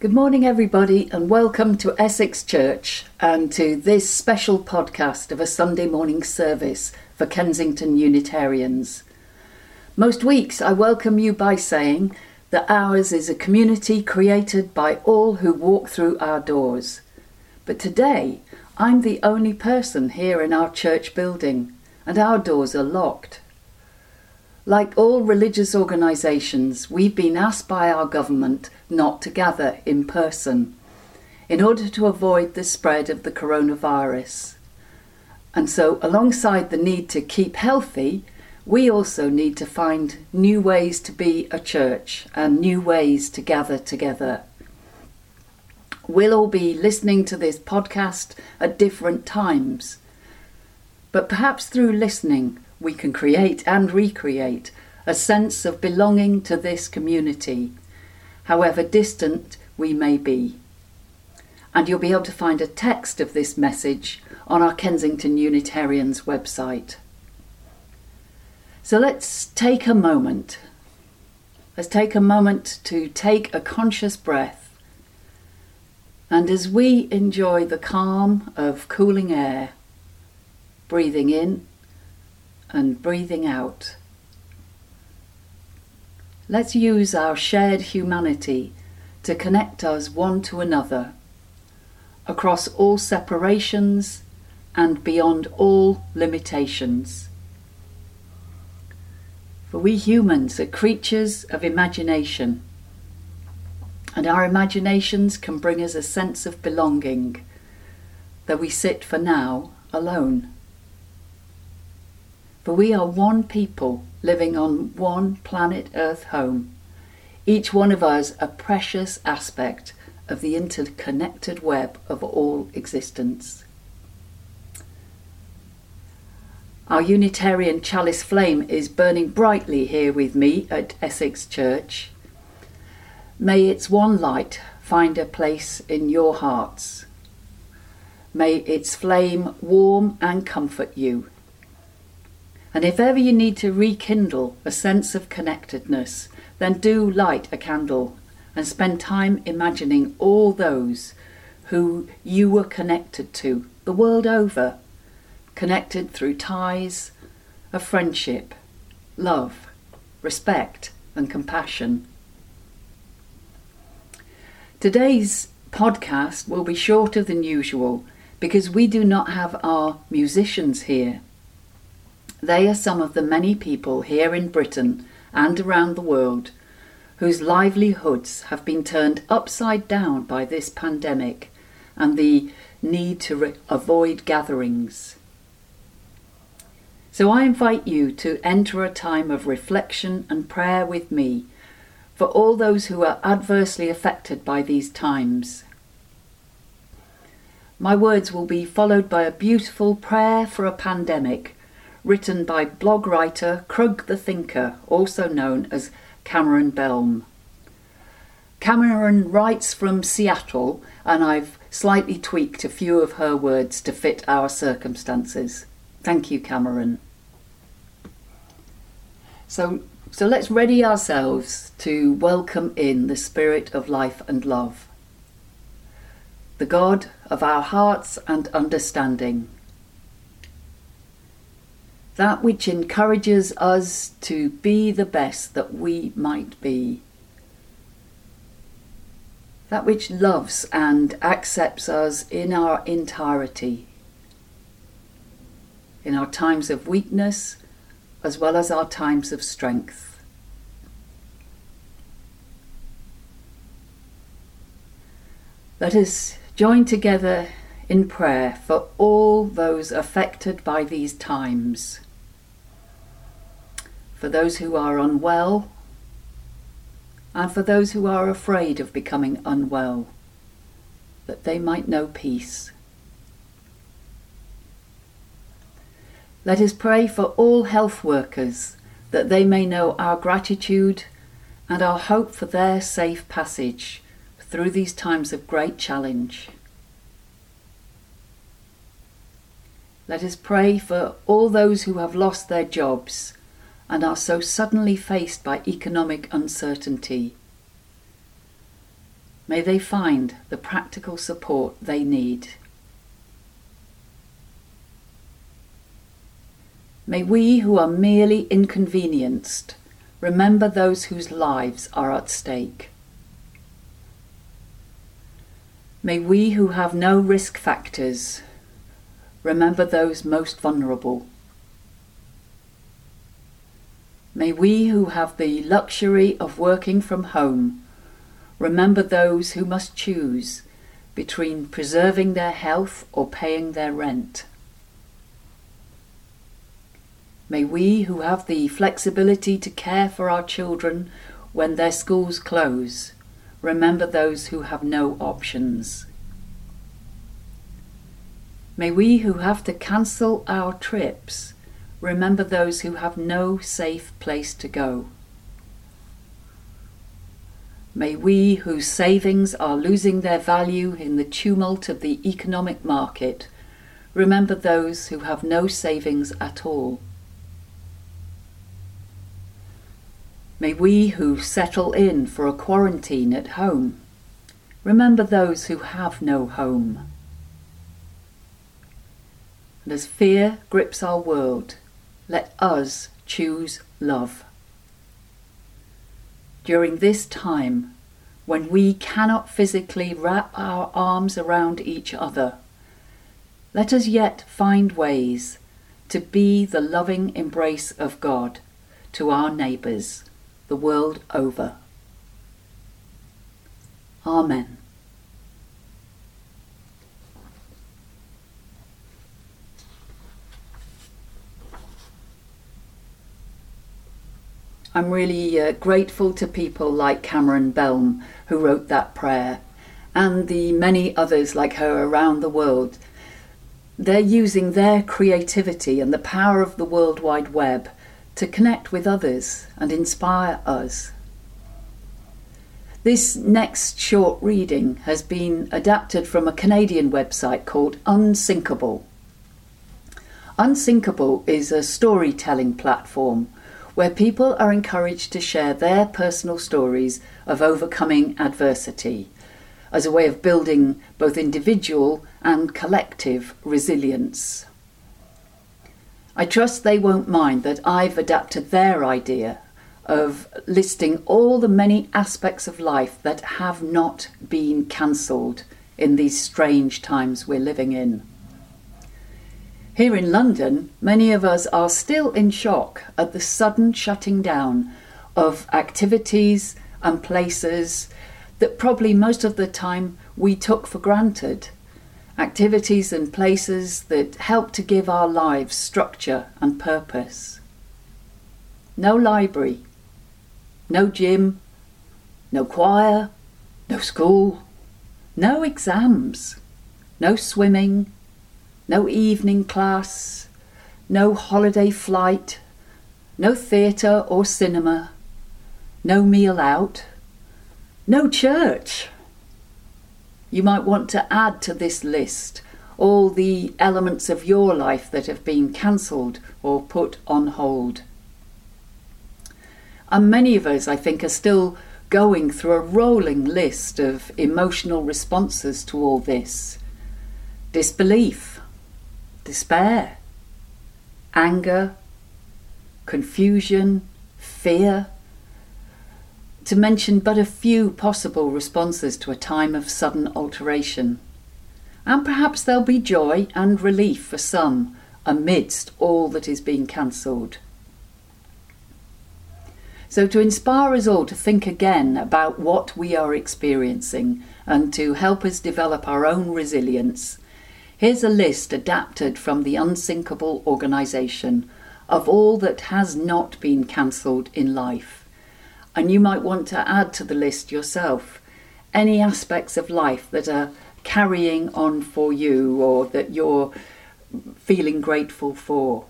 Good morning, everybody, and welcome to Essex Church and to this special podcast of a Sunday morning service for Kensington Unitarians. Most weeks, I welcome you by saying that ours is a community created by all who walk through our doors. But today, I'm the only person here in our church building, and our doors are locked. Like all religious organisations, we've been asked by our government not to gather in person in order to avoid the spread of the coronavirus. And so, alongside the need to keep healthy, we also need to find new ways to be a church and new ways to gather together. We'll all be listening to this podcast at different times, but perhaps through listening, we can create and recreate a sense of belonging to this community, however distant we may be. And you'll be able to find a text of this message on our Kensington Unitarians website. So let's take a moment. Let's take a moment to take a conscious breath. And as we enjoy the calm of cooling air, breathing in and breathing out. Let's use our shared humanity to connect us one to another across all separations and beyond all limitations. For we humans are creatures of imagination, and our imaginations can bring us a sense of belonging, though we sit for now alone. For we are one people living on one planet Earth home, each one of us a precious aspect of the interconnected web of all existence. Our Unitarian chalice flame is burning brightly here with me at Essex Church. May its one light find a place in your hearts. May its flame warm and comfort you and if ever you need to rekindle a sense of connectedness, then do light a candle and spend time imagining all those who you were connected to the world over, connected through ties of friendship, love, respect, and compassion. Today's podcast will be shorter than usual because we do not have our musicians here. They are some of the many people here in Britain and around the world whose livelihoods have been turned upside down by this pandemic and the need to re- avoid gatherings. So I invite you to enter a time of reflection and prayer with me for all those who are adversely affected by these times. My words will be followed by a beautiful prayer for a pandemic written by blog writer Krug the Thinker, also known as Cameron Bellm. Cameron writes from Seattle, and I've slightly tweaked a few of her words to fit our circumstances. Thank you, Cameron. So, so let's ready ourselves to welcome in the Spirit of life and love, the God of our hearts and understanding that which encourages us to be the best that we might be, that which loves and accepts us in our entirety, in our times of weakness as well as our times of strength. Let us join together in prayer for all those affected by these times for those who are unwell, and for those who are afraid of becoming unwell, that they might know peace. Let us pray for all health workers, that they may know our gratitude and our hope for their safe passage through these times of great challenge. Let us pray for all those who have lost their jobs and are so suddenly faced by economic uncertainty. may they find the practical support they need. May we who are merely inconvenienced remember those whose lives are at stake. May we who have no risk factors remember those most vulnerable. May we who have the luxury of working from home remember those who must choose between preserving their health or paying their rent. May we who have the flexibility to care for our children when their schools close remember those who have no options. May we who have to cancel our trips remember those who have no safe place to go. May we whose savings are losing their value in the tumult of the economic market remember those who have no savings at all. May we who settle in for a quarantine at home remember those who have no home. And as fear grips our world, let us choose love. During this time, when we cannot physically wrap our arms around each other, let us yet find ways to be the loving embrace of God to our neighbours the world over. Amen. I'm really uh, grateful to people like Cameron Bellm, who wrote that prayer, and the many others like her around the world. They're using their creativity and the power of the World Wide Web to connect with others and inspire us. This next short reading has been adapted from a Canadian website called Unsinkable. Unsinkable is a storytelling platform where people are encouraged to share their personal stories of overcoming adversity as a way of building both individual and collective resilience. I trust they won't mind that I've adapted their idea of listing all the many aspects of life that have not been cancelled in these strange times we're living in. Here in London, many of us are still in shock at the sudden shutting down of activities and places that probably most of the time we took for granted activities and places that help to give our lives structure and purpose. No library, no gym, no choir, no school, no exams, no swimming, no evening class, no holiday flight, no theatre or cinema, no meal out, no church you might want to add to this list all the elements of your life that have been cancelled or put on hold. And many of us, I think, are still going through a rolling list of emotional responses to all this disbelief, despair, anger, confusion, fear, to mention but a few possible responses to a time of sudden alteration. And perhaps there'll be joy and relief for some amidst all that is being cancelled. So, to inspire us all to think again about what we are experiencing and to help us develop our own resilience, here's a list adapted from the Unsinkable organisation of all that has not been cancelled in life and you might want to add to the list yourself any aspects of life that are carrying on for you or that you're feeling grateful for.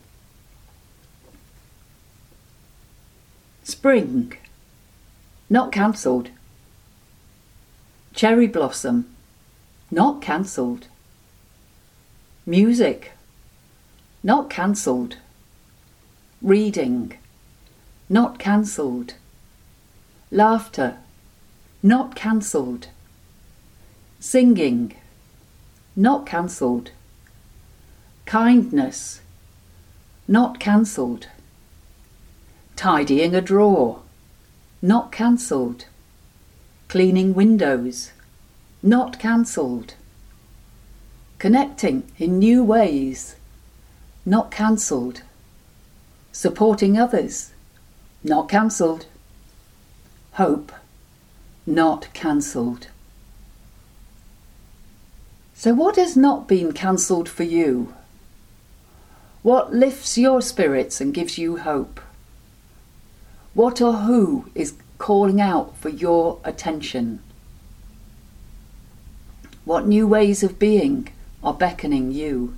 Spring, not cancelled. Cherry blossom, not cancelled. Music, not cancelled. Reading, not cancelled laughter, not cancelled, Singing, not cancelled. Kindness, not cancelled. Tidying a drawer, not cancelled. Cleaning windows, not cancelled. Connecting in new ways, not cancelled. Supporting others, not cancelled. Hope, not cancelled. So, what has not been cancelled for you? What lifts your spirits and gives you hope? What or who is calling out for your attention? What new ways of being are beckoning you?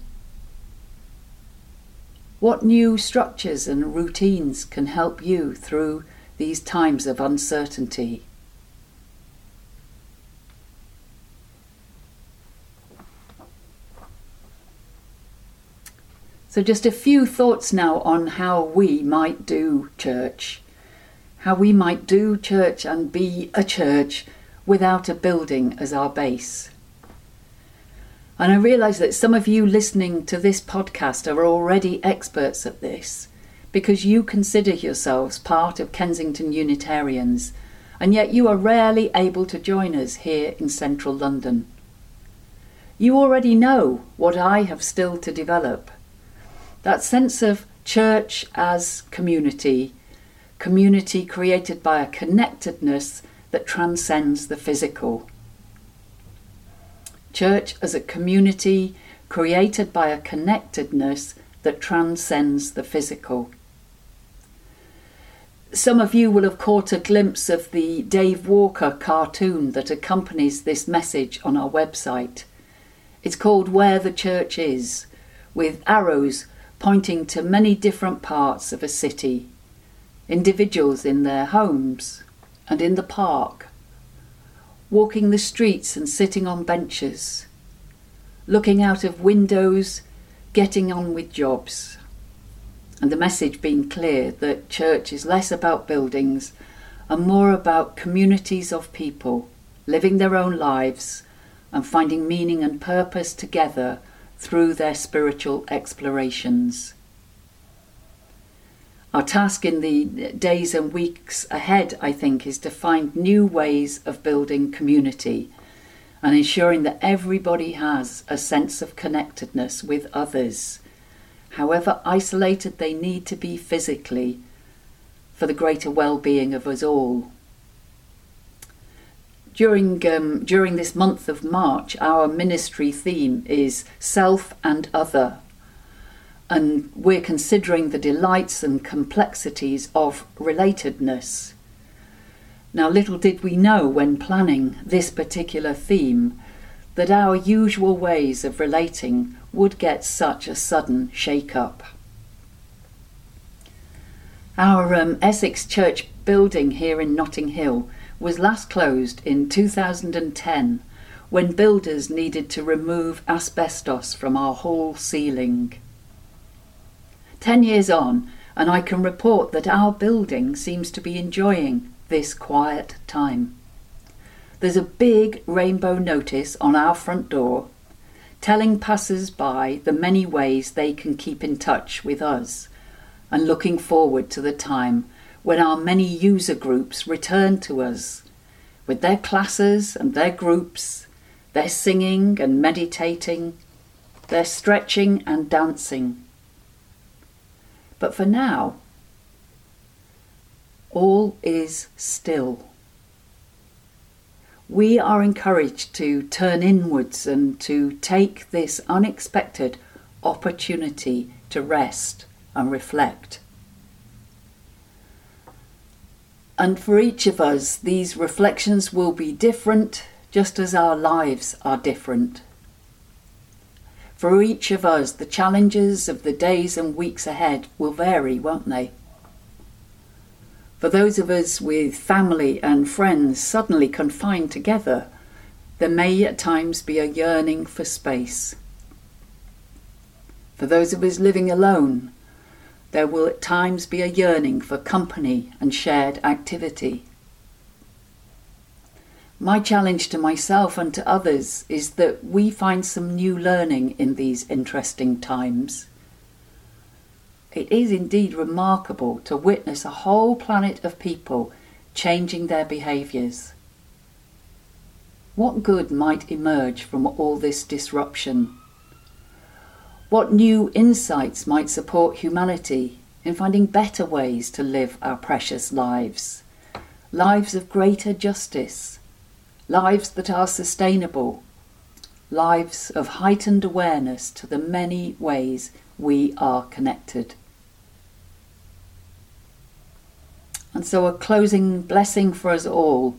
What new structures and routines can help you through these times of uncertainty? So, just a few thoughts now on how we might do church, how we might do church and be a church without a building as our base. And I realise that some of you listening to this podcast are already experts at this because you consider yourselves part of Kensington Unitarians, and yet you are rarely able to join us here in central London. You already know what I have still to develop that sense of church as community, community created by a connectedness that transcends the physical. Church as a community created by a connectedness that transcends the physical. Some of you will have caught a glimpse of the Dave Walker cartoon that accompanies this message on our website. It's called Where the Church Is, with arrows pointing to many different parts of a city, individuals in their homes and in the park, walking the streets and sitting on benches, looking out of windows, getting on with jobs. And the message being clear that church is less about buildings and more about communities of people living their own lives and finding meaning and purpose together through their spiritual explorations. Our task in the days and weeks ahead, I think, is to find new ways of building community and ensuring that everybody has a sense of connectedness with others, however isolated they need to be physically, for the greater well being of us all. During um, during this month of March, our ministry theme is self and other, and we're considering the delights and complexities of relatedness. Now, little did we know when planning this particular theme that our usual ways of relating would get such a sudden shake up. Our um, Essex Church building here in Notting Hill was last closed in 2010 when builders needed to remove asbestos from our hall ceiling. Ten years on, and I can report that our building seems to be enjoying this quiet time. There's a big rainbow notice on our front door telling passers by the many ways they can keep in touch with us and looking forward to the time when our many user groups return to us with their classes and their groups, their singing and meditating, their stretching and dancing. But for now, all is still. We are encouraged to turn inwards and to take this unexpected opportunity to rest and reflect. And for each of us, these reflections will be different, just as our lives are different. For each of us, the challenges of the days and weeks ahead will vary, won't they? For those of us with family and friends suddenly confined together, there may at times be a yearning for space. For those of us living alone, there will at times be a yearning for company and shared activity. My challenge to myself and to others is that we find some new learning in these interesting times. It is indeed remarkable to witness a whole planet of people changing their behaviours. What good might emerge from all this disruption? What new insights might support humanity in finding better ways to live our precious lives? Lives of greater justice, lives that are sustainable, lives of heightened awareness to the many ways we are connected. And so, a closing blessing for us all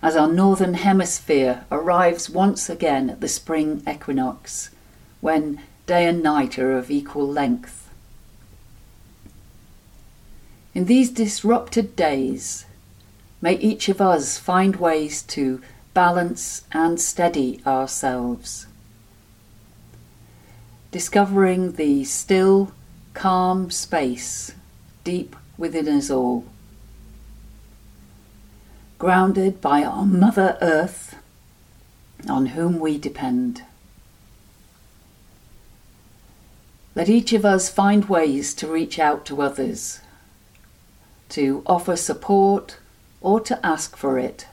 as our northern hemisphere arrives once again at the spring equinox, when day and night are of equal length. In these disrupted days, may each of us find ways to balance and steady ourselves, discovering the still, calm space deep within us all. Grounded by our Mother Earth, on whom we depend. Let each of us find ways to reach out to others, to offer support or to ask for it,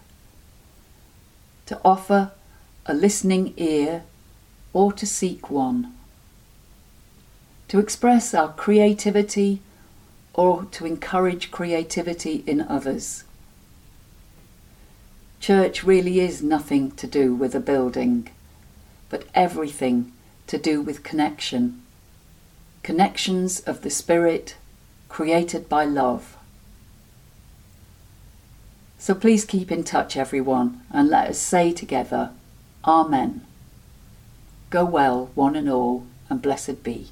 to offer a listening ear or to seek one, to express our creativity or to encourage creativity in others. Church really is nothing to do with a building, but everything to do with connection. Connections of the Spirit created by love. So please keep in touch, everyone, and let us say together, Amen. Go well, one and all, and blessed be.